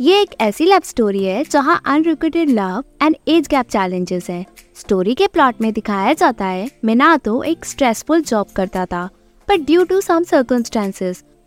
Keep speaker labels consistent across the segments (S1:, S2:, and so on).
S1: ये एक ऐसी लव स्टोरी है जहाँ unrequited love and age gap challenges है। स्टोरी के प्लॉट में दिखाया जाता है मिनातो एक स्ट्रेसफुल जॉब करता था बट ड्यू टू सम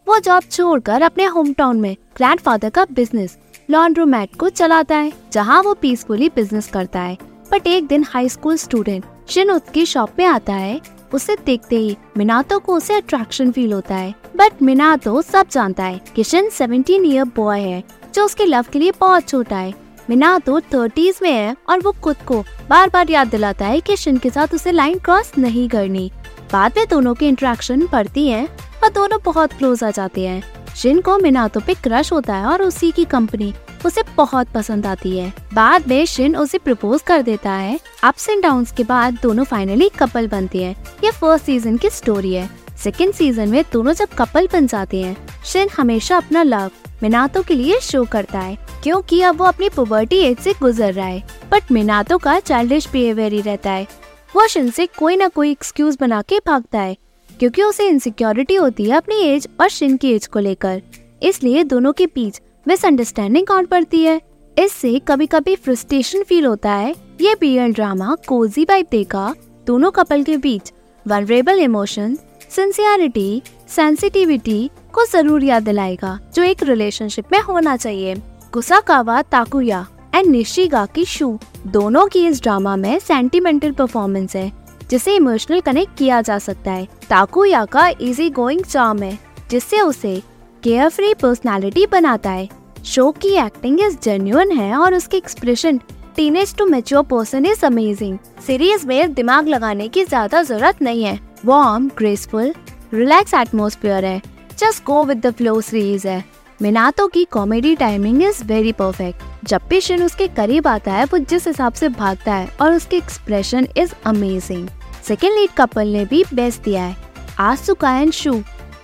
S1: वो जॉब छोड़कर अपने होम टाउन में ग्रैंडफादर का बिज़नेस लॉन्ड्रोमैट को चलाता है, जहाँ वो पीसफुली बिज़नेस करता है। बट एक दिन हाई स्कूल स्टूडेंट शिन उसकी शॉप में आता है। उसे देखते ही मिनातो को उसे अट्रैक्शन फील होता है बट मिनातो सब जानता है कि शिन 17 ईयर बॉय है। जो उसके लव के लिए बहुत छोटा है मिना तो थर्टीज में है और वो खुद को बार बार याद दिलाता है कि शिन के साथ उसे लाइन क्रॉस नहीं करनी। बाद में दोनों की इंट्रैक्शन बढ़ती है और दोनों बहुत क्लोज आ जाते हैं। शिन को मिनातो पे क्रश होता है और उसी की कंपनी उसे बहुत पसंद आती है। बाद में शिन उसे प्रपोज कर देता है। अप्स एंड डाउन के बाद दोनों फाइनली कपल बनते हैं। ये फ़र्स्ट सीज़न की स्टोरी है। सेकेंड सीज़न में दोनों जब कपल बन जाते हैं शिन हमेशा अपना लव मिनातो के लिए शो करता है, क्योंकि अब वो अपनी पुबर्टी एज से गुजर रहा है। बट मिनातो का चाइल्डिश बिहेवियर ही रहता है। वो शिन से कोई ना कोई एक्सक्यूज बना के भागता है, क्योंकि उसे इनसिक्योरिटी होती है अपनी एज और शिन की एज को लेकर। इसलिए दोनों के बीच मिसअंडरस्टैंडिंग और पड़ती है। इससे कभी कभी फ्रस्ट्रेशन फील होता है। ये बीएल ड्रामा कोजी वाइब देगा। दोनों कपल के बीच वनरेबल इमोशन सिंसियरिटी सेंसिटिविटी को ज़रूर याद दिलाएगा, जो एक रिलेशनशिप में होना चाहिए। गुसाकावा ताकुया एंड निशिगा की शू दोनों की इस ड्रामा में सेंटिमेंटल परफॉर्मेंस है, जिसे इमोशनल कनेक्ट किया जा सकता है। ताकुया का इजी गोइंग चार्म है, जिससे उसे केयर फ्री पर्सनैलिटी बनाता है। शो की एक्टिंग इज़ जेन्युइन है और उसके expression teenage to mature person is amazing series में दिमाग लगाने की ज़्यादा ज़रूरत नहीं है। वार्म ग्रेसफुल रिलैक्स एटमोसफियर है। Just go with the flow series है। मिनातो की comedy timing is very perfect जब भी शिन उसके करीब आता है, वो जिस हिसाब से भागता है और उसके expression is amazing second lead couple ने भी बेस्ट दिया है। आसुका एंड शू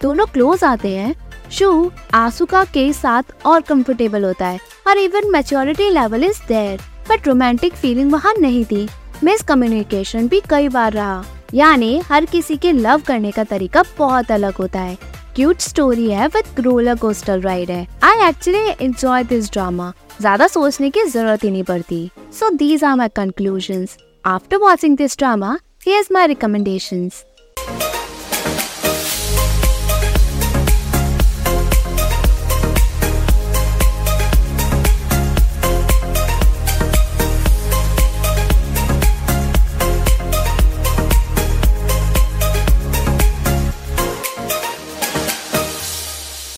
S1: दोनों क्लोज आते हैं। शू आसुका के साथ और कंफर्टेबल होता है और even maturity level is there but romantic feeling वहाँ नहीं थी। मिस कम्युनिकेशन भी कई बार रहा। यानी हर किसी के लव करने का तरीका बहुत अलग होता है। क्यूट स्टोरी है विद रोलर कोस्टर राइड है। I actually enjoy this drama ज़्यादा सोचने की ज़रूरत ही नहीं पड़ती। So these are my conclusion after watching this drama here's my recommendations